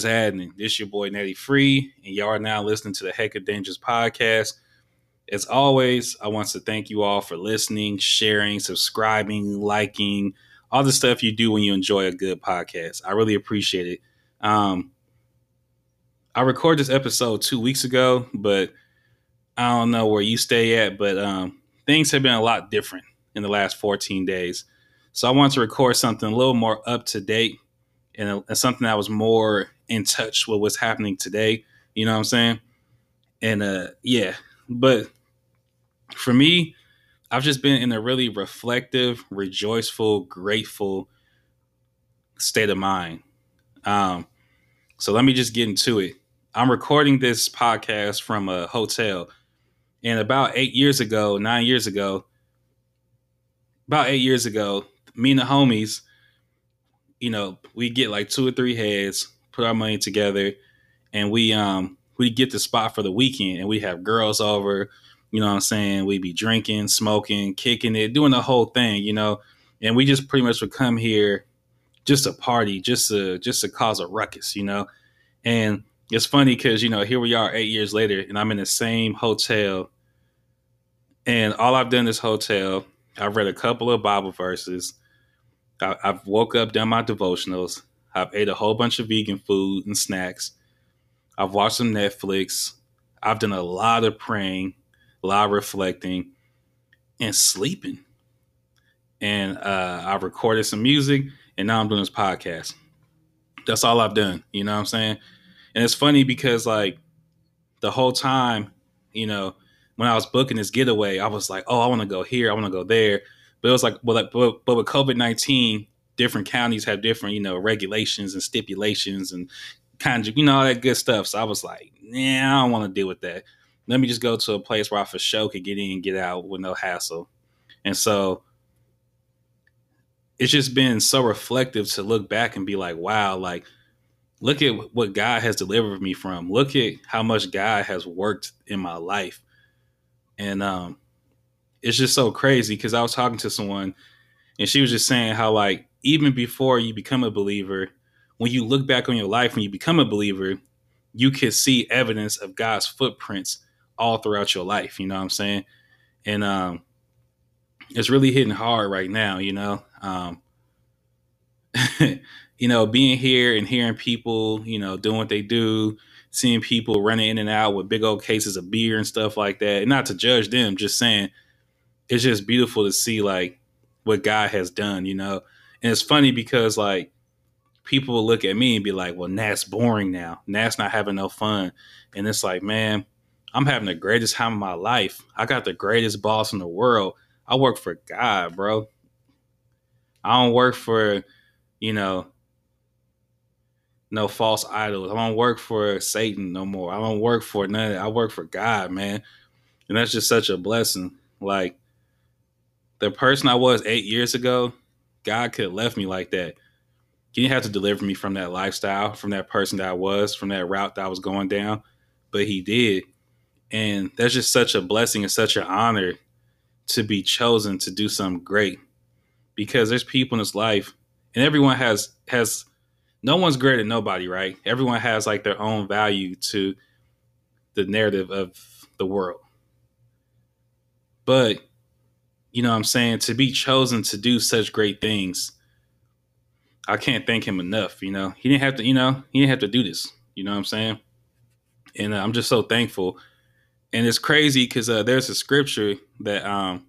What's happening? This your boy Natty Free, and y'all are now listening to the Heck of Dangerous podcast. As always, I want to thank you all for listening, sharing, subscribing, liking, all the stuff you do when you enjoy a good podcast. I really appreciate it. Um, I recorded this episode two weeks ago, but I don't know where you stay at, but um, things have been a lot different in the last 14 days. So I wanted to record something a little more up to date and, and something that was more in touch with what's happening today. You know what I'm saying? And uh, yeah, but for me, I've just been in a really reflective, rejoiceful, grateful state of mind. Um, so let me just get into it. I'm recording this podcast from a hotel. And about eight years ago, nine years ago, about eight years ago, me and the homies, you know, we get like two or three heads, put our money together, and we um we get the spot for the weekend and we have girls over, you know what I'm saying? We be drinking, smoking, kicking it, doing the whole thing, you know. And we just pretty much would come here just a party, just to just to cause a ruckus, you know. And it's funny because you know here we are eight years later, and I'm in the same hotel, and all I've done this hotel, I've read a couple of Bible verses, I, have woke up, done my devotionals, I've ate a whole bunch of vegan food and snacks, I've watched some Netflix, I've done a lot of praying, a lot of reflecting, and sleeping, and uh, I've recorded some music, and now I'm doing this podcast. That's all I've done. You know what I'm saying? And it's funny because like the whole time, you know, when I was booking this getaway, I was like, oh, I want to go here, I want to go there. But it was like, well, like, but, but with COVID nineteen, different counties have different, you know, regulations and stipulations and kind of, you know, all that good stuff. So I was like, nah, I don't want to deal with that. Let me just go to a place where I for sure could get in and get out with no hassle. And so it's just been so reflective to look back and be like, wow, like look at what God has delivered me from. Look at how much God has worked in my life. And um it's just so crazy because I was talking to someone and she was just saying how like even before you become a believer, when you look back on your life when you become a believer, you can see evidence of God's footprints all throughout your life, you know what I'm saying? And um it's really hitting hard right now, you know. Um you know, being here and hearing people, you know, doing what they do, seeing people running in and out with big old cases of beer and stuff like that. And not to judge them, just saying it's just beautiful to see like what God has done, you know. And it's funny because like people will look at me and be like, "Well, Nat's boring now. Nat's not having no fun." And it's like, man, I'm having the greatest time of my life. I got the greatest boss in the world. I work for God, bro. I don't work for, you know, no false idols. I don't work for Satan no more. I don't work for none. I work for God, man. And that's just such a blessing. Like the person I was eight years ago, God could have left me like that. He didn't have to deliver me from that lifestyle, from that person that I was, from that route that I was going down, but he did. And that's just such a blessing and such an honor to be chosen to do something great. Because there's people in this life, and everyone has has no one's greater than nobody, right? Everyone has like their own value to the narrative of the world. But, you know what I'm saying? To be chosen to do such great things, I can't thank him enough. You know, he didn't have to, you know, he didn't have to do this. You know what I'm saying? And uh, I'm just so thankful. And it's crazy because uh, there's a scripture that um,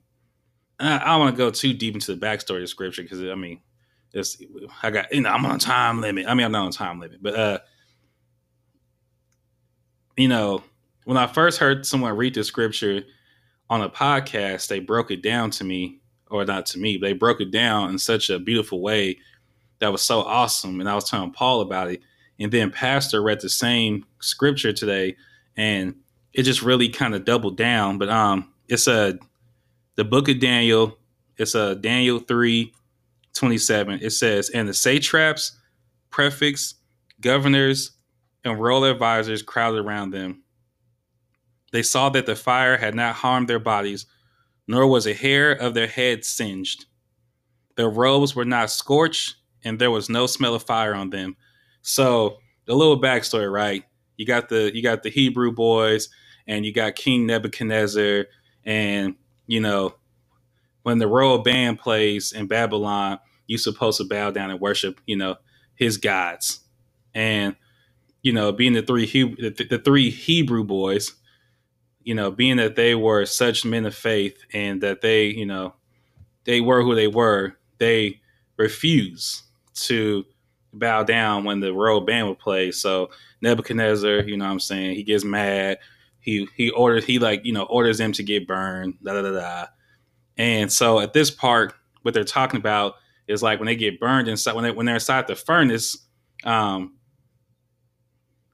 I, I don't want to go too deep into the backstory of scripture because I mean it's I got you know I'm on time limit. I mean I'm not on time limit, but uh, you know when I first heard someone read the scripture on a podcast, they broke it down to me, or not to me, they broke it down in such a beautiful way that was so awesome. And I was telling Paul about it, and then Pastor read the same scripture today, and it just really kind of doubled down. But um, it's a the book of Daniel. It's a Daniel three 27, it says, And the satraps, prefects, governors, and royal advisors crowded around them. They saw that the fire had not harmed their bodies, nor was a hair of their head singed. Their robes were not scorched, and there was no smell of fire on them. So the little backstory, right? You got the you got the Hebrew boys, and you got King Nebuchadnezzar, and you know when the royal band plays in Babylon, you're supposed to bow down and worship, you know, his gods, and you know, being the three Hebrew, the, the three Hebrew boys, you know, being that they were such men of faith and that they, you know, they were who they were, they refuse to bow down when the royal band would play. So Nebuchadnezzar, you know what I'm saying, he gets mad. He he orders he like, you know, orders them to get burned, da da da da. And so at this part, what they're talking about is like when they get burned inside when they when they're inside the furnace, um,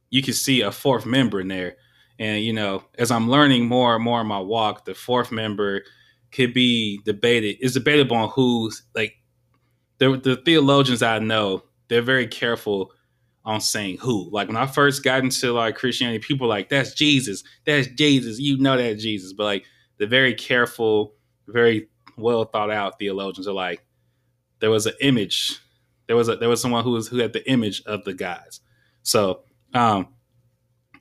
you can see a fourth member in there. And you know, as I'm learning more and more in my walk, the fourth member could be debated. It's debatable on who's like the the theologians I know. They're very careful on saying who. Like when I first got into like Christianity, people like that's Jesus, that's Jesus. You know that Jesus, but like the very careful, very well thought out theologians are like there was an image. There was a there was someone who was who had the image of the guys. So um,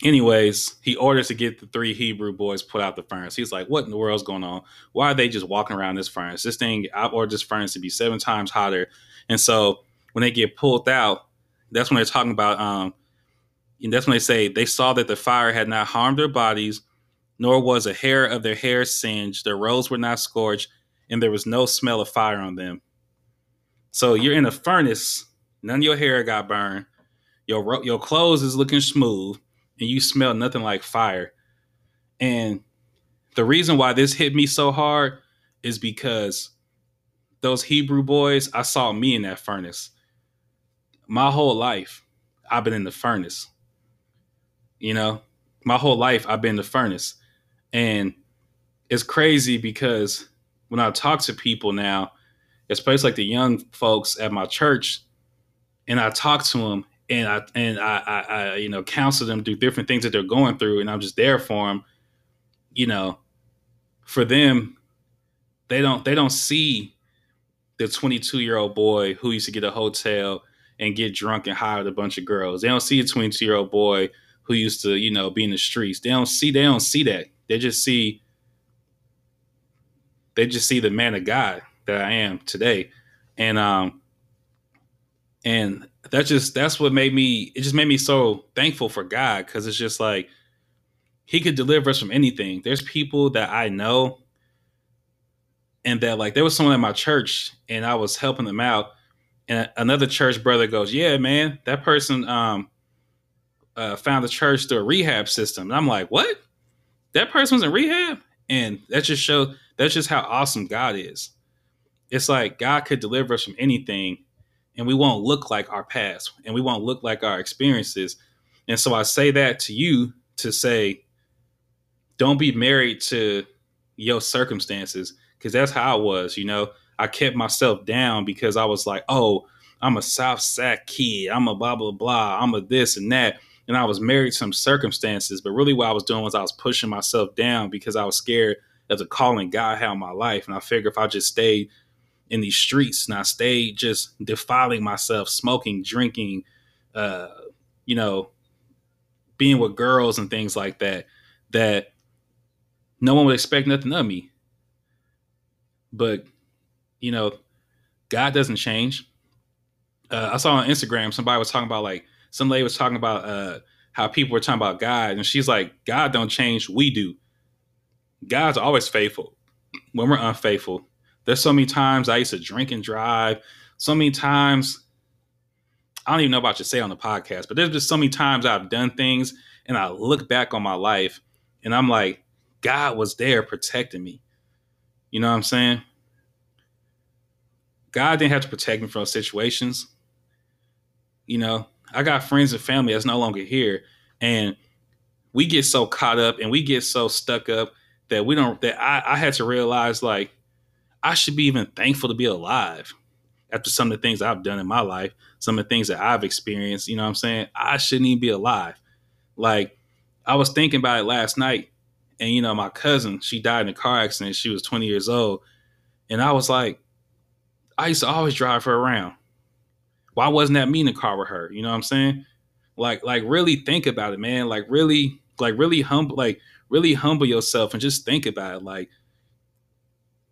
anyways, he orders to get the three Hebrew boys put out the furnace. He's like, "What in the world's going on? Why are they just walking around this furnace? This thing, I ordered this furnace to be seven times hotter." And so when they get pulled out, that's when they're talking about. Um, and that's when they say they saw that the fire had not harmed their bodies, nor was a hair of their hair singed. Their robes were not scorched, and there was no smell of fire on them. So you're in a furnace. None of your hair got burned your your clothes is looking smooth and you smell nothing like fire. And the reason why this hit me so hard is because those Hebrew boys, I saw me in that furnace. My whole life, I've been in the furnace. You know, my whole life, I've been in the furnace. And it's crazy because when I talk to people now, especially like the young folks at my church, and I talk to them and I and I, I, I, you know counsel them through different things that they're going through, and I'm just there for them. You know, for them, they don't they don't see the 22 year old boy who used to get a hotel and get drunk and hire a bunch of girls. They don't see a 22 year old boy who used to you know be in the streets. They don't see they don't see that. They just see they just see the man of God that I am today, and um and that just that's what made me it just made me so thankful for God because it's just like he could deliver us from anything. There's people that I know and that like there was someone at my church and I was helping them out and another church brother goes, "Yeah, man, that person um uh, found the church through a rehab system." And I'm like, "What? That person was in rehab?" And that just shows that's just how awesome God is. It's like God could deliver us from anything and we won't look like our past and we won't look like our experiences. And so I say that to you to say, don't be married to your circumstances because that's how I was. You know, I kept myself down because I was like, oh, I'm a South Sac kid. I'm a blah, blah, blah. I'm a this and that. And I was married to some circumstances. But really, what I was doing was I was pushing myself down because I was scared of the calling God had on my life. And I figured if I just stayed in these streets and I stayed just defiling myself, smoking, drinking, uh, you know, being with girls and things like that, that no one would expect nothing of me. But, you know, God doesn't change. Uh, I saw on Instagram somebody was talking about like some lady was talking about uh, how people were talking about God, and she's like, God don't change, we do. God's always faithful when we're unfaithful there's so many times I used to drink and drive. So many times, I don't even know about to say on the podcast, but there's just so many times I've done things and I look back on my life and I'm like, God was there protecting me. You know what I'm saying? God didn't have to protect me from situations. You know, I got friends and family that's no longer here. And we get so caught up and we get so stuck up that we don't that I, I had to realize like I should be even thankful to be alive after some of the things I've done in my life, some of the things that I've experienced. You know what I'm saying? I shouldn't even be alive. Like, I was thinking about it last night, and you know, my cousin, she died in a car accident. She was 20 years old. And I was like, I used to always drive her around. Why wasn't that me in the car with her? You know what I'm saying? Like like really think about it, man. Like really like really humble like really humble yourself and just think about it. Like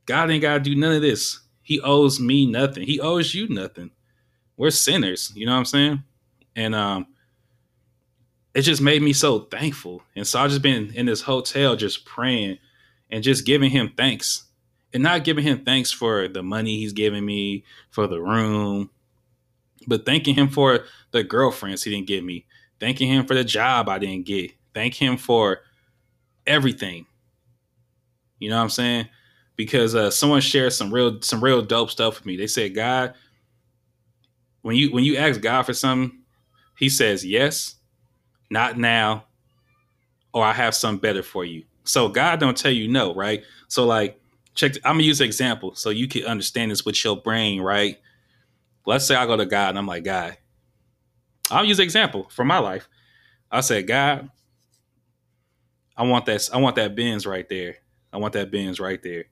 God ain't gotta do none of this. He owes me nothing. He owes you nothing. We're sinners, you know what I'm saying? And um it just made me so thankful. And so I've just been in this hotel just praying and just giving him thanks. And not giving him thanks for the money he's giving me, for the room, but thanking him for the girlfriends he didn't give me, thanking him for the job I didn't get, thank him for everything. You know what I'm saying? Because uh, someone shared some real some real dope stuff with me. They said, God, when you when you ask God for something, He says yes, not now, or I have something better for you. So God don't tell you no, right? So like, check. I'm gonna use an example so you can understand this with your brain, right? Let's say I go to God and I'm like, God, I'll use an example from my life. I said, God, I want that. I want that Benz right there. I want that Benz right there.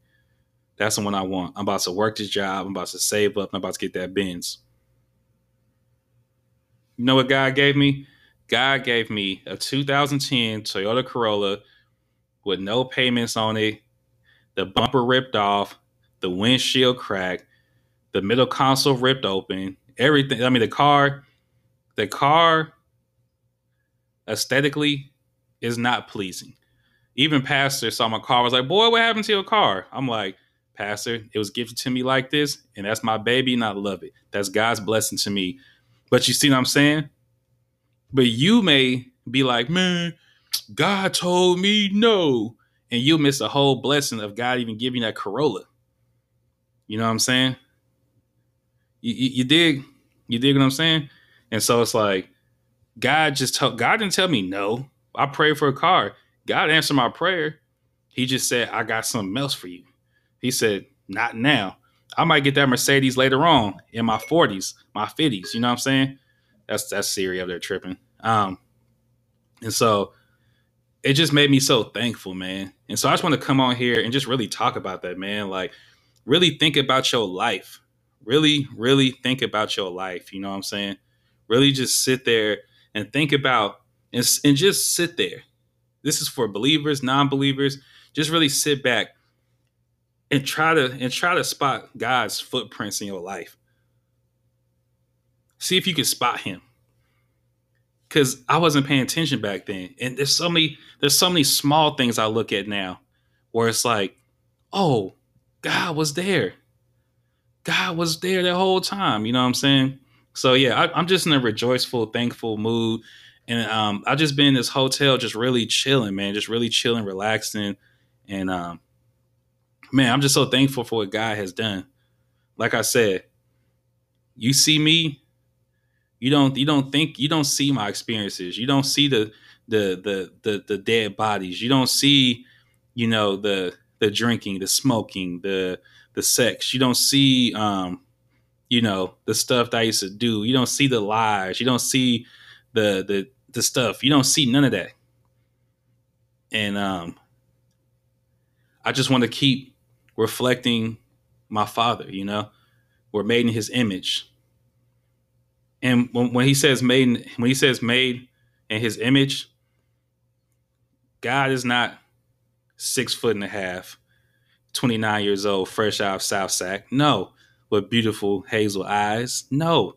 That's the one I want. I'm about to work this job. I'm about to save up. I'm about to get that Benz. You know what God gave me? God gave me a 2010 Toyota Corolla with no payments on it, the bumper ripped off, the windshield cracked, the middle console ripped open, everything. I mean, the car, the car aesthetically is not pleasing. Even Pastor saw my car, was like, Boy, what happened to your car? I'm like, Pastor, it was gifted to me like this, and that's my baby, and I love it. That's God's blessing to me. But you see what I'm saying? But you may be like, man, God told me no. And you'll miss a whole blessing of God even giving that Corolla. You know what I'm saying? You, you, you dig? You dig what I'm saying? And so it's like, God just told God didn't tell me no. I prayed for a car. God answered my prayer. He just said, I got something else for you. He said, Not now. I might get that Mercedes later on in my 40s, my 50s. You know what I'm saying? That's that's Siri up there tripping. Um, and so it just made me so thankful, man. And so I just want to come on here and just really talk about that, man. Like, really think about your life. Really, really think about your life. You know what I'm saying? Really just sit there and think about and, and just sit there. This is for believers, non-believers. Just really sit back and try to and try to spot God's footprints in your life. See if you can spot him. Cause I wasn't paying attention back then. And there's so many, there's so many small things I look at now where it's like, oh, God was there. God was there the whole time. You know what I'm saying? So yeah, I, am just in a rejoiceful, thankful mood. And um, I just been in this hotel, just really chilling, man, just really chilling, relaxing. And um, man, I'm just so thankful for what God has done. Like I said, you see me, you don't you don't think you don't see my experiences. You don't see the the the the, the dead bodies. You don't see, you know, the the drinking, the smoking, the the sex. You don't see um you know, the stuff that I used to do. You don't see the lies. You don't see the the the stuff. You don't see none of that. And um I just want to keep reflecting my father, you know. We're made in his image. And when, when he says made, when he says made in his image, God is not six foot and a half, 29 years old, fresh out of South Sac. No, with beautiful hazel eyes. No.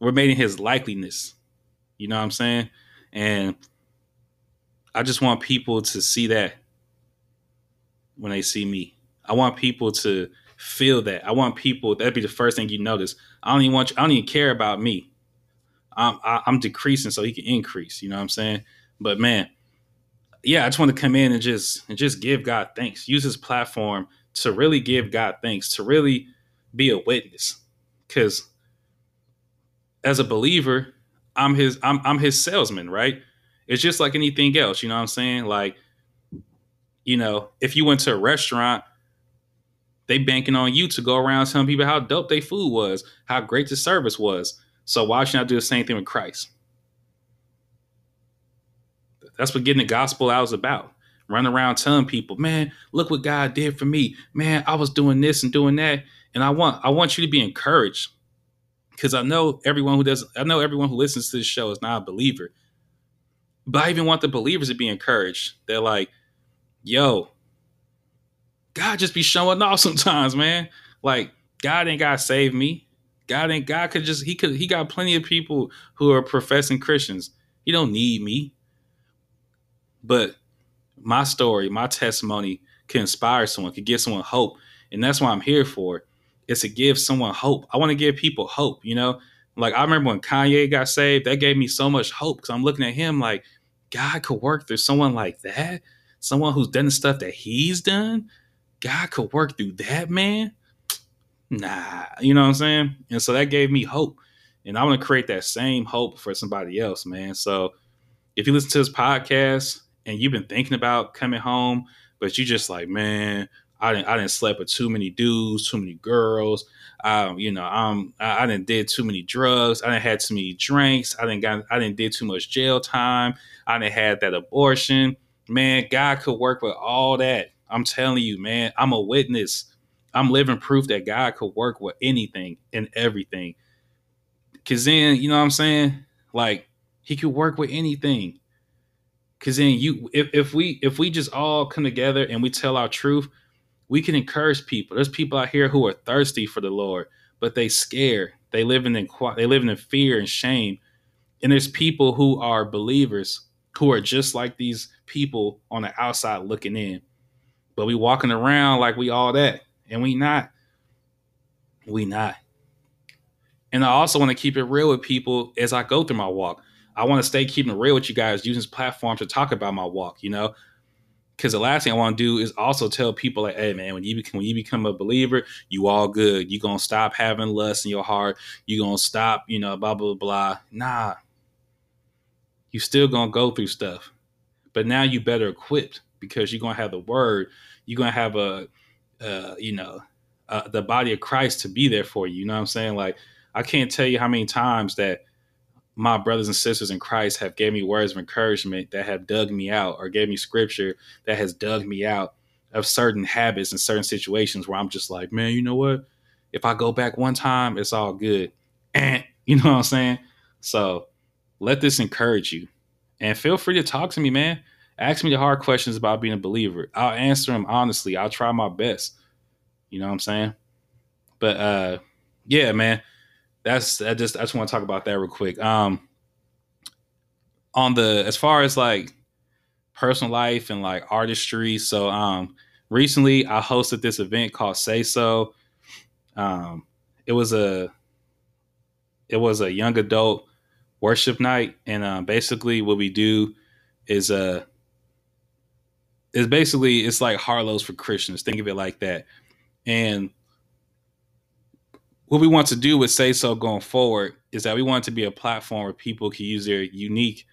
We're made in his likeliness. You know what I'm saying? And I just want people to see that when they see me. I want people to feel that. I want people that'd be the first thing you notice. I don't even want you, I don't even care about me. I'm I, am decreasing so he can increase. You know what I'm saying? But man, yeah, I just want to come in and just and just give God thanks. Use his platform to really give God thanks, to really be a witness. Cause as a believer, I'm his I'm I'm his salesman, right? It's just like anything else, you know what I'm saying? Like, you know, if you went to a restaurant they banking on you to go around telling people how dope their food was, how great the service was. So why should I do the same thing with Christ? That's what getting the gospel out is about. Run around telling people, man, look what God did for me. Man, I was doing this and doing that. And I want I want you to be encouraged. because I know everyone who does I know everyone who listens to this show is not a believer. But I even want the believers to be encouraged. They're like, yo, God just be showing off sometimes, man. Like, God ain't gotta save me. God ain't God could just he could he got plenty of people who are professing Christians. He don't need me. But my story, my testimony can inspire someone, could give someone hope. And that's what I'm here for. It's to give someone hope. I want to give people hope, you know? Like I remember when Kanye got saved, that gave me so much hope because I'm looking at him like God could work through someone like that, someone who's done the stuff that he's done. God could work through that man. Nah, you know what I'm saying? And so that gave me hope. And I want to create that same hope for somebody else, man. So if you listen to this podcast and you've been thinking about coming home, but you just like, man, I didn't I didn't sleep with too many dudes, too many girls. Um, you know, um, I, I didn't did too many drugs. I didn't had too many drinks. I didn't got I didn't did too much jail time. I didn't had that abortion. Man, God could work with all that. I'm telling you, man, I'm a witness. I'm living proof that God could work with anything and everything. Cause then, you know what I'm saying? Like he could work with anything. Cause then you if, if we if we just all come together and we tell our truth, we can encourage people. There's people out here who are thirsty for the Lord, but they scared. They live in they live in fear and shame. And there's people who are believers who are just like these people on the outside looking in. But we walking around like we all that, and we not. We not. And I also want to keep it real with people as I go through my walk. I want to stay keeping it real with you guys, using this platform to talk about my walk. You know, because the last thing I want to do is also tell people like, hey man, when you become when you become a believer, you all good. You gonna stop having lust in your heart. You gonna stop, you know, blah blah blah. Nah, you still gonna go through stuff, but now you better equipped because you're gonna have the word. You're gonna have a, uh, you know, uh, the body of Christ to be there for you. You know what I'm saying? Like I can't tell you how many times that my brothers and sisters in Christ have gave me words of encouragement that have dug me out or gave me scripture that has dug me out of certain habits and certain situations where I'm just like, man, you know what? If I go back one time, it's all good. And you know what I'm saying? So let this encourage you. And feel free to talk to me, man. Ask me the hard questions about being a believer. I'll answer them honestly. I'll try my best. You know what I'm saying? But uh yeah, man that's I just I just want to talk about that real quick. Um, on the as far as like personal life and like artistry, so um, recently I hosted this event called Say So. Um, it was a it was a young adult worship night, and uh, basically what we do is uh is basically it's like Harlow's for Christians. Think of it like that, and what we want to do with Say So going forward is that we want to be a platform where people can use their unique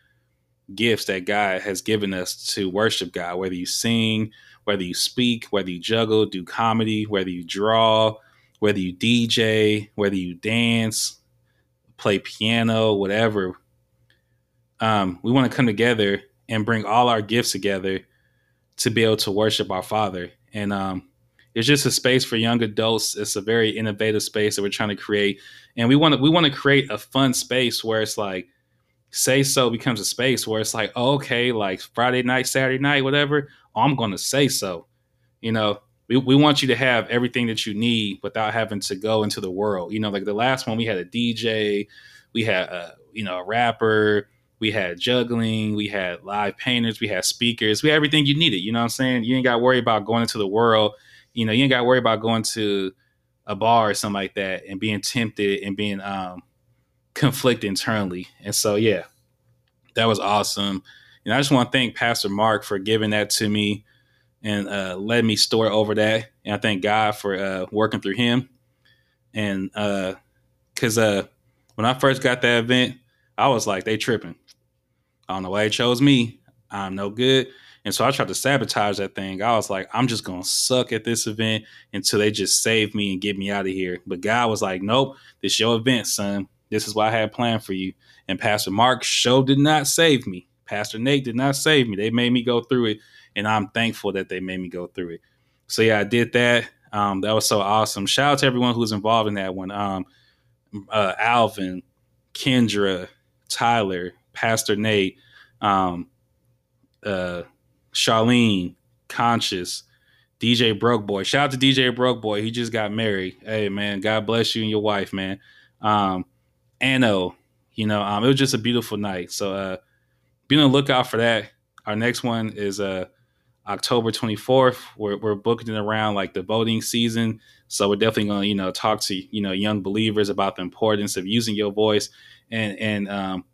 gifts that God has given us to worship God, whether you sing, whether you speak, whether you juggle, do comedy, whether you draw, whether you DJ, whether you dance, play piano, whatever. Um, we want to come together and bring all our gifts together to be able to worship our Father. And um, it's just a space for young adults. It's a very innovative space that we're trying to create, and we want to we want to create a fun space where it's like say so becomes a space where it's like oh, okay, like Friday night, Saturday night, whatever. I'm going to say so. You know, we, we want you to have everything that you need without having to go into the world. You know, like the last one, we had a DJ, we had a you know a rapper, we had juggling, we had live painters, we had speakers, we had everything you needed. You know what I'm saying? You ain't got to worry about going into the world you know, you ain't got to worry about going to a bar or something like that and being tempted and being um, conflicted internally. And so, yeah, that was awesome. And I just want to thank Pastor Mark for giving that to me and uh, letting me store over that. And I thank God for uh, working through him. And because uh, uh, when I first got that event, I was like, they tripping. I don't know why they chose me. I'm no good. And so I tried to sabotage that thing. I was like, I'm just going to suck at this event until they just save me and get me out of here. But God was like, nope, this your event, son. This is what I had planned for you. And Pastor Mark show did not save me. Pastor Nate did not save me. They made me go through it. And I'm thankful that they made me go through it. So yeah, I did that. Um, that was so awesome. Shout out to everyone who was involved in that one. Um, uh, Alvin, Kendra, Tyler, Pastor Nate, um, uh, Charlene, Conscious, DJ Broke Boy. Shout out to DJ Broke Boy. He just got married. Hey man, God bless you and your wife, man. Um, Anno, you know, um, it was just a beautiful night. So uh, be on the lookout for that. Our next one is uh October 24th. We're, we're booking around like the voting season. So we're definitely going to, you know, talk to, you know, young believers about the importance of using your voice and, and, um,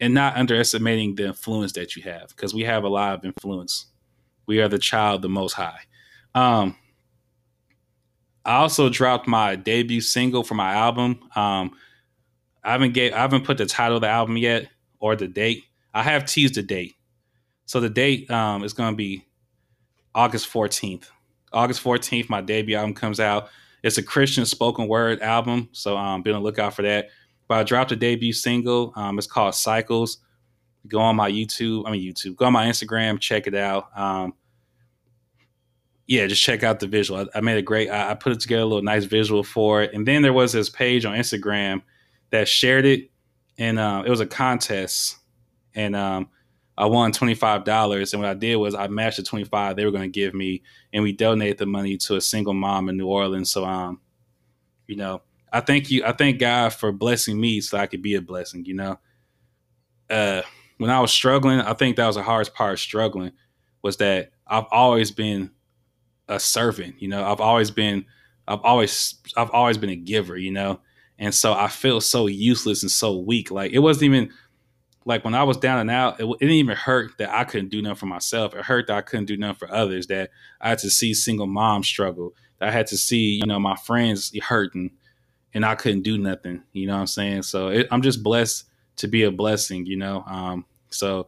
and not underestimating the influence that you have because we have a lot of influence. We are the child, the most high. Um, I also dropped my debut single for my album. Um, I haven't get, I haven't put the title of the album yet or the date. I have teased the date. So the date um, is going to be August 14th. August 14th, my debut album comes out. It's a Christian spoken word album, so um, be on the lookout for that. But I dropped a debut single. Um, it's called Cycles. Go on my YouTube. I mean YouTube. Go on my Instagram. Check it out. Um, yeah, just check out the visual. I, I made a great. I, I, put it together a little nice visual for it. And then there was this page on Instagram that shared it, and uh, it was a contest, and um, I won twenty five dollars, and what I did was I matched the twenty five they were going to give me, and we donated the money to a single mom in New Orleans. So, um, you know, I thank you. I thank God for blessing me so I could be a blessing. You know, uh, when I was struggling, I think that was the hardest part. Of struggling was that I've always been a servant. You know, I've always been, I've always, I've always been a giver. You know, and so I feel so useless and so weak. Like it wasn't even like when I was down and out, it, it, didn't even hurt that I couldn't do nothing for myself. It hurt that I couldn't do nothing for others. That I had to see single moms struggle. That I had to see, you know, my friends hurting, and I couldn't do nothing. You know what I'm saying? So it, I'm just blessed to be a blessing. You know, um, so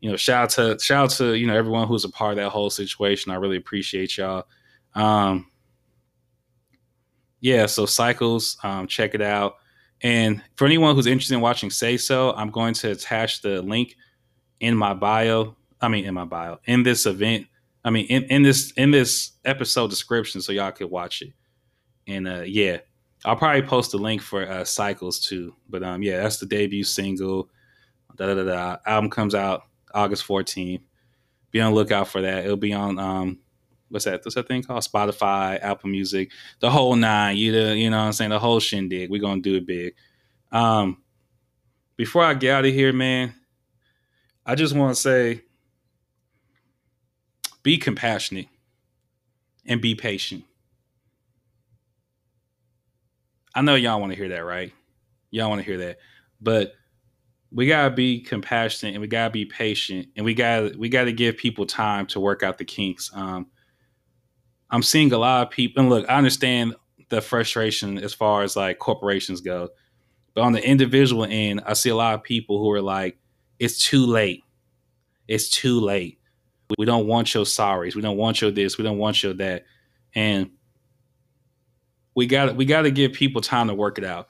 you know, shout out to shout out to you know everyone who's a part of that whole situation. I really appreciate y'all. Um, yeah, so cycles, um, check it out. And for anyone who's interested in watching Say So, I'm going to attach the link in my bio. I mean, in my bio, in this event. I mean, in, in this in this episode description, so y'all could watch it. And uh, yeah, I'll probably post a link for uh, Cycles too. But um, yeah, that's the debut single. Da da da da. Album comes out August 14th. Be on the lookout for that. It'll be on um, what's that? What's that thing called? Spotify, Apple Music, the whole nine. You the, you know what I'm saying? The whole shindig. We're gonna do it big. Um before I get out of here, man, I just want to say be compassionate and be patient. I know y'all want to hear that, right? Y'all want to hear that. But we gotta be compassionate and we gotta be patient and we gotta we gotta give people time to work out the kinks. Um, I'm seeing a lot of people, and look, I understand the frustration as far as like corporations go, but on the individual end, I see a lot of people who are like, it's too late. It's too late. We don't want your sorries. We don't want your this. We don't want your that. And we got we got to give people time to work it out.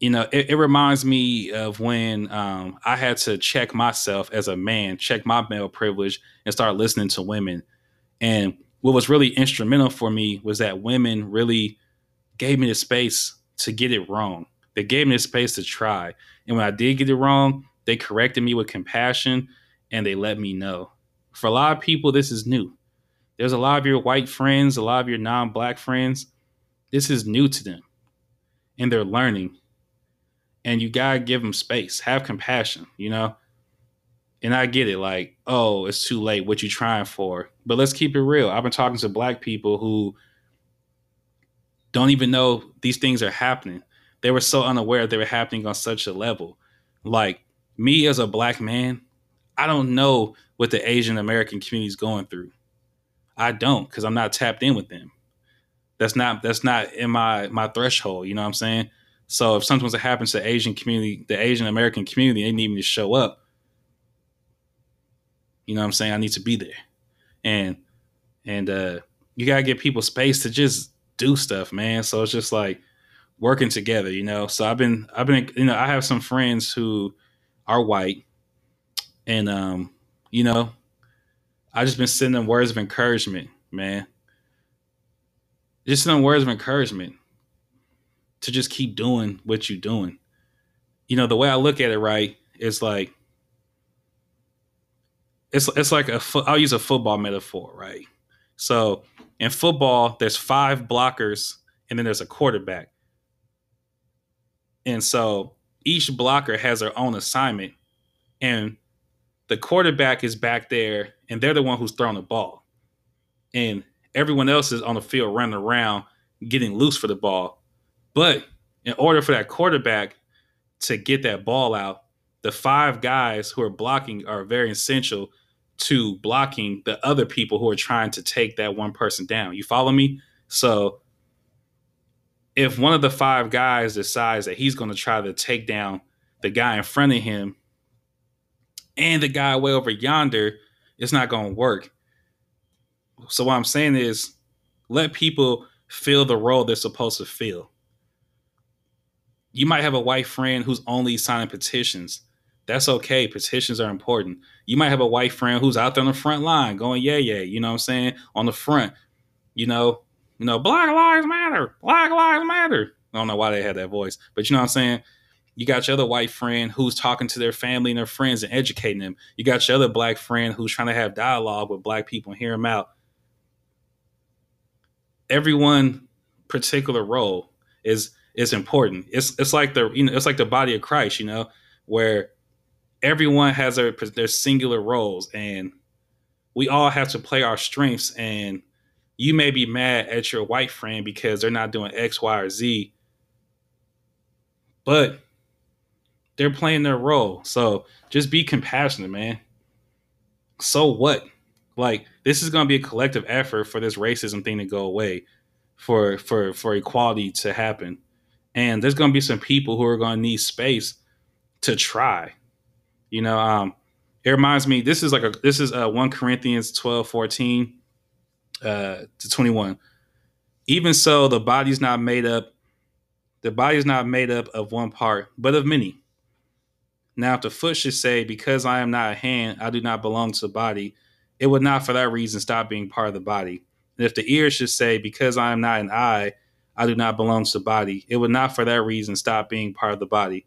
You know, it, it reminds me of when um, I had to check myself as a man, check my male privilege, and start listening to women. And what was really instrumental for me was that women really gave me the space to get it wrong. They gave me the space to try. And when I did get it wrong, they corrected me with compassion and they let me know. For a lot of people, this is new. There's a lot of your white friends, a lot of your non black friends. This is new to them and they're learning. And you got to give them space, have compassion, you know? And I get it, like, oh, it's too late. What you trying for? But let's keep it real. I've been talking to black people who don't even know these things are happening. They were so unaware they were happening on such a level. Like me as a black man, I don't know what the Asian American community is going through. I don't because I'm not tapped in with them. That's not that's not in my my threshold. You know what I'm saying? So if something was to happen to the Asian community, the Asian American community, they need me to show up. You know what I'm saying? I need to be there. And and uh you gotta give people space to just do stuff, man. So it's just like working together, you know. So I've been I've been you know, I have some friends who are white and um, you know, I just been sending them words of encouragement, man. Just sending words of encouragement to just keep doing what you're doing. You know, the way I look at it, right, is like it's it's like a I'll use a football metaphor, right? So in football, there's five blockers and then there's a quarterback. And so each blocker has their own assignment. And the quarterback is back there and they're the one who's throwing the ball. And everyone else is on the field running around getting loose for the ball. But in order for that quarterback to get that ball out, the five guys who are blocking are very essential to blocking the other people who are trying to take that one person down. You follow me? So if one of the five guys decides that he's going to try to take down the guy in front of him and the guy way over yonder, it's not going to work. So what I'm saying is let people fill the role they're supposed to fill. You might have a white friend who's only signing petitions. That's okay. Petitions are important. You might have a white friend who's out there on the front line going, yeah, yeah, you know what I'm saying? On the front, you know, you know, Black Lives Matter, Black Lives Matter. I don't know why they had that voice, but you know what I'm saying? You got your other white friend who's talking to their family and their friends and educating them. You got your other black friend who's trying to have dialogue with black people and hear them out. Everyone particular role is is important. It's it's like the you know it's like the body of Christ, you know, where everyone has their their singular roles and we all have to play our strengths and you may be mad at your white friend because they're not doing X, Y, or Z, but they're playing their role. So just be compassionate, man. So what? Like this is going to be a collective effort for this racism thing to go away, for for for equality to happen, and there's going to be some people who are going to need space to try. You know, um, it reminds me. This is like a this is uh, one Corinthians 12, 14 uh, to 21. Even so, the body's not made up. The body is not made up of one part, but of many. Now, if the foot should say, "Because I am not a hand, I do not belong to the body," it would not, for that reason, stop being part of the body. And if the ear should say, "Because I am not an eye, I do not belong to the body," it would not, for that reason, stop being part of the body.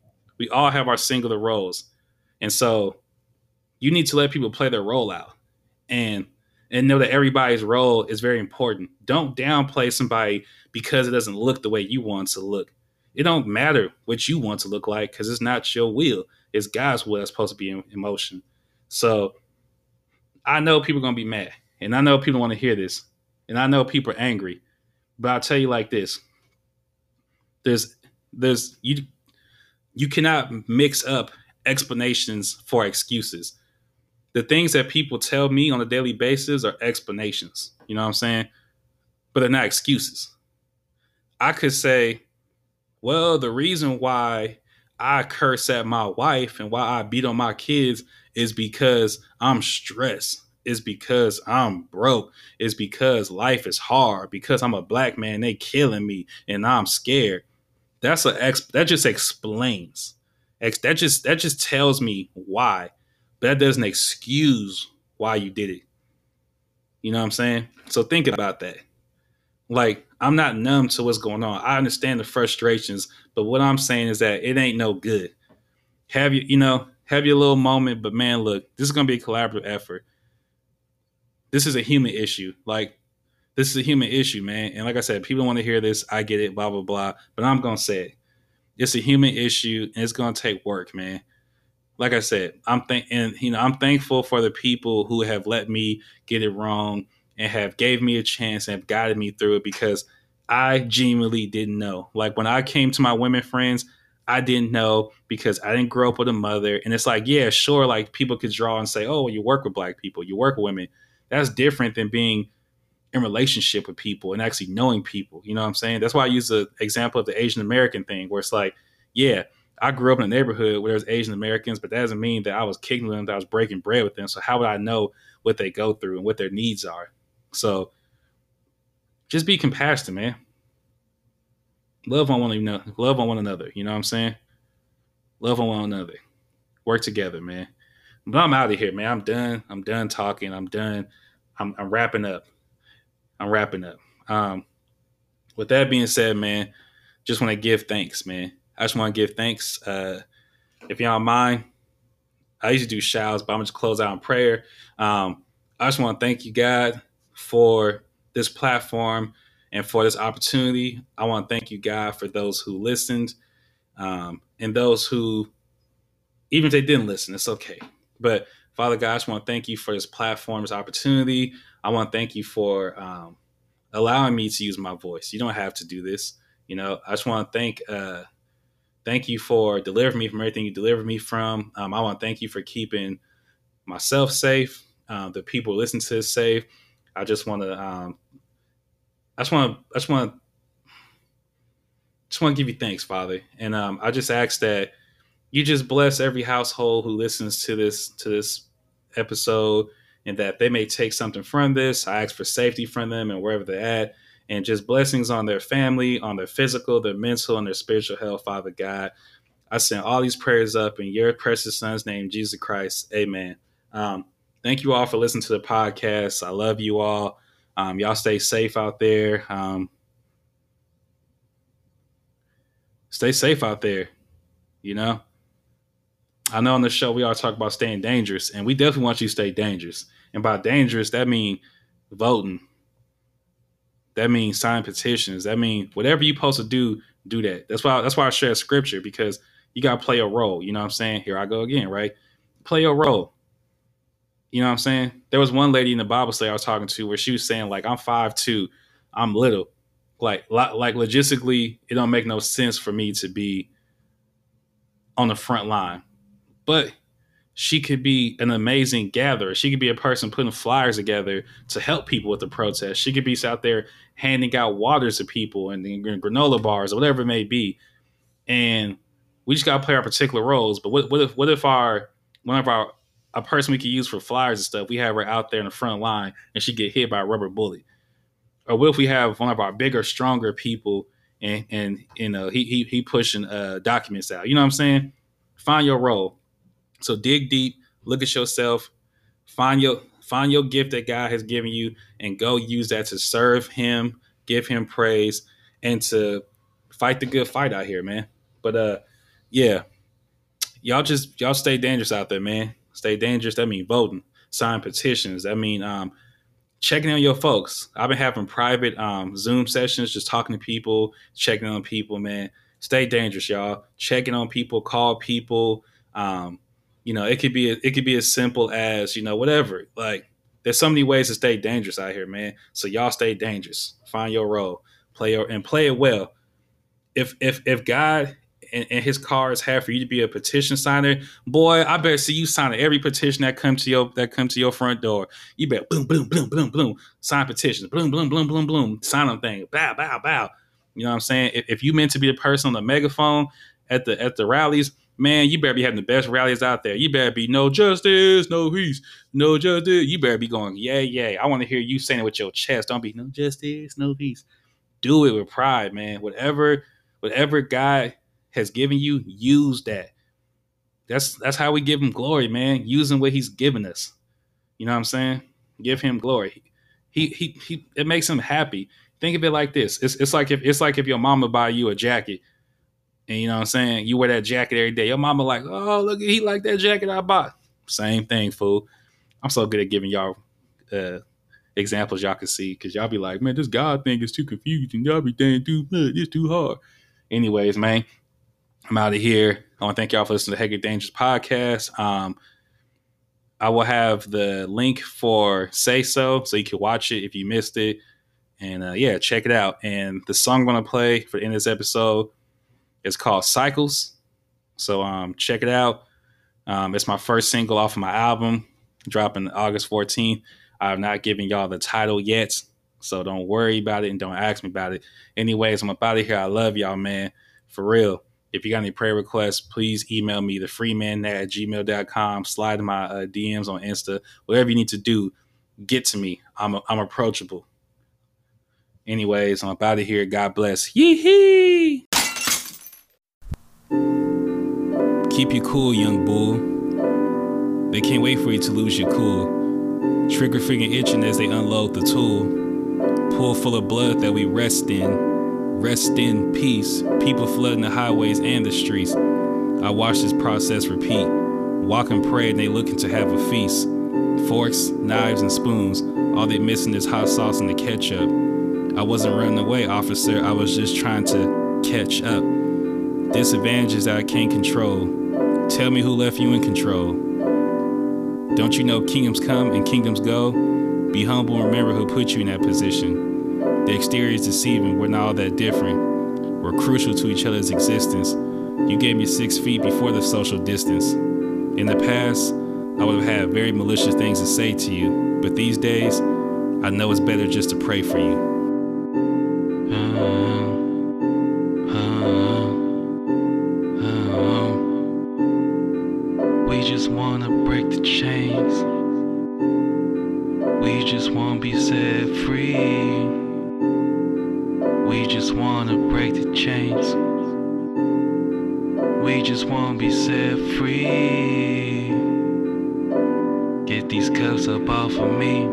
We all have our singular roles. And so you need to let people play their role out. And and know that everybody's role is very important. Don't downplay somebody because it doesn't look the way you want to look. It don't matter what you want to look like because it's not your will. It's God's will that's supposed to be in, in motion. So I know people are gonna be mad, and I know people want to hear this, and I know people are angry. But I'll tell you like this: there's there's you you cannot mix up explanations for excuses the things that people tell me on a daily basis are explanations. You know what I'm saying? But they're not excuses. I could say, well, the reason why I curse at my wife and why I beat on my kids is because I'm stressed. Is because I'm broke. Is because life is hard. Because I'm a black man, they killing me, and I'm scared. That's a ex- that just explains. Ex- that just that just tells me why but that doesn't excuse why you did it. You know what I'm saying? So think about that. Like, I'm not numb to what's going on. I understand the frustrations, but what I'm saying is that it ain't no good. Have you, you know, have your little moment, but man, look, this is gonna be a collaborative effort. This is a human issue. Like, this is a human issue, man. And like I said, people want to hear this. I get it, blah, blah, blah. But I'm gonna say it. It's a human issue and it's gonna take work, man like I said, I'm think and you know I'm thankful for the people who have let me get it wrong and have gave me a chance and have guided me through it because I genuinely didn't know. Like when I came to my women friends, I didn't know because I didn't grow up with a mother. And it's like, yeah, sure, like people could draw and say, oh, you work with black people, you work with women. That's different than being in relationship with people and actually knowing people. You know what I'm saying? That's why I use the example of the Asian American thing, where it's like, yeah, I grew up in a neighborhood where there's Asian Americans, but that doesn't mean that I was kicking them, that I was breaking bread with them. So how would I know what they go through and what their needs are? So just be compassionate, man. Love on one another. Love on one another. You know what I'm saying? Love on one another. Work together, man. But I'm out of here, man. I'm done. I'm done talking. I'm done. I'm, I'm wrapping up. I'm wrapping up. Um, with that being said, man, just want to give thanks, man. I just want to give thanks. Uh, if y'all mind, I usually do shouts, but I'm just close out in prayer. Um, I just want to thank you, God, for this platform and for this opportunity. I want to thank you, God, for those who listened um, and those who, even if they didn't listen, it's okay. But Father God, I just want to thank you for this platform, this opportunity. I want to thank you for um, allowing me to use my voice. You don't have to do this. You know, I just want to thank uh, thank you for delivering me from everything you delivered me from. Um, I want to thank you for keeping myself safe, uh, the people listening to this safe. I just want to, um, I just want to, I just want to, just want to give you thanks, Father. And um, I just ask that you just bless every household who listens to this to this episode and that they may take something from this. I ask for safety from them and wherever they're at, and just blessings on their family, on their physical, their mental, and their spiritual health, Father God. I send all these prayers up in your precious son's name, Jesus Christ. Amen. Um, thank you all for listening to the podcast. I love you all. Um, y'all stay safe out there. Um, stay safe out there. You know, I know on the show we all talk about staying dangerous, and we definitely want you to stay dangerous. And by dangerous, that means voting. That means sign petitions. That means whatever you supposed to do, do that. That's why that's why I share scripture because you gotta play a role. You know what I'm saying? Here I go again, right? Play a role. You know what I'm saying? There was one lady in the Bible study I was talking to where she was saying, like, I'm five two, I'm little. Like like logistically, it don't make no sense for me to be on the front line but she could be an amazing gatherer. She could be a person putting flyers together to help people with the protest. She could be out there handing out waters to people and, granola bars or whatever it may be. And we just gotta play our particular roles. But what, what if what if our one of our a person we could use for flyers and stuff, we have her out there in the front line and she get hit by a rubber bullet? Or what if we have one of our bigger, stronger people and and you know he he he pushing uh documents out. You know what I'm saying? Find your role so dig deep, look at yourself, find your find your gift that God has given you, and go use that to serve Him, give Him praise, and to fight the good fight out here, man. But uh, yeah, y'all just y'all stay dangerous out there, man. Stay dangerous. That mean voting, sign petitions. That mean um, checking on your folks. I've been having private um, Zoom sessions, just talking to people, checking on people, man. Stay dangerous, y'all. Checking on people, call people. Um, you know, it could be it could be as simple as you know whatever. Like there's so many ways to stay dangerous out here, man. So y'all stay dangerous. Find your role, play your, and play it well. If if if God and, and, His cards have for you to be a petition signer, boy, I better see you signing every petition that comes to your that comes to your front door. You better boom boom boom boom boom sign petitions, boom boom boom boom boom sign them thing, bow bow bow. You know what I'm saying? If, if you meant to be the person on the megaphone at the at the rallies, man, you better be having the best rallies out there. You better be no justice, no peace, no justice. You better be going, yeah, yeah. I want to hear you saying it with your chest. Don't be no justice, no peace. Do it with pride, man. Whatever, whatever God has given you, use that. That's that's how we give him glory, man. Using what he's given us. You know what I'm saying? Give him glory. He he he it makes him happy. Think of it like this. It's it's like if it's like if your mama buy you a jacket and you know what I'm saying? You wear that jacket every day. Your mama like, oh, look, he like that jacket I bought. Same thing, fool. I'm so good at giving y'all uh, examples y'all can see because y'all be like, man, this God thing is too confusing. Y'all be thinking too much. It's too hard. Anyways, man, I'm out of here. I want to thank y'all for listening to Hectic Dangerous podcast. Um, I will have the link for Say So so you can watch it if you missed it. And uh, yeah, check it out. And the song I'm going to play for the end of this episode it's called Cycles. So um, check it out. Um, it's my first single off of my album, dropping August 14th. I have not given y'all the title yet. So don't worry about it and don't ask me about it. Anyways, I'm up out of here. I love y'all, man. For real. If you got any prayer requests, please email me, the freeman at gmail.com. Slide in my uh, DMs on Insta. Whatever you need to do, get to me. I'm, a, I'm approachable. Anyways, I'm up out of here. God bless. Yee hee! Keep you cool, young bull. They can't wait for you to lose your cool. Trigger finger itching as they unload the tool. Pool full of blood that we rest in Rest in peace. People flooding the highways and the streets. I watch this process repeat. Walk and pray, and they looking to have a feast. Forks, knives, and spoons. All they missing is hot sauce and the ketchup. I wasn't running away, officer. I was just trying to catch up. Disadvantages that I can't control. Tell me who left you in control. Don't you know kingdoms come and kingdoms go? Be humble and remember who put you in that position. The exterior is deceiving. We're not all that different. We're crucial to each other's existence. You gave me six feet before the social distance. In the past, I would have had very malicious things to say to you, but these days, I know it's better just to pray for you. The chains. We just wanna be set free. We just wanna break the chains. We just wanna be set free. Get these cuffs up off of me.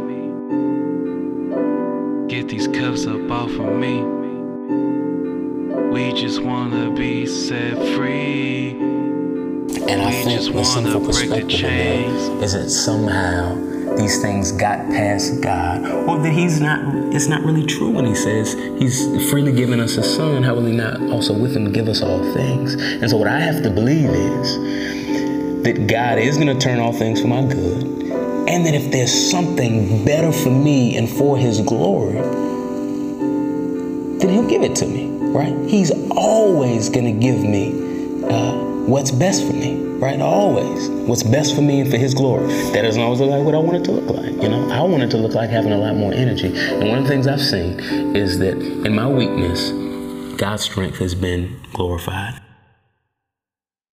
Get these cuffs up off of me. We just wanna be set free. And I think the sinful perspective of that is that somehow these things got past God, or that He's not, it's not really true when He says He's freely given us a Son. How will He not also with Him give us all things? And so, what I have to believe is that God is going to turn all things for my good, and that if there's something better for me and for His glory, then He'll give it to me, right? He's always going to give me uh, what's best for me right? Always. What's best for me and for His glory. That doesn't always look like what I want it to look like. You know, I want it to look like having a lot more energy. And one of the things I've seen is that in my weakness, God's strength has been glorified.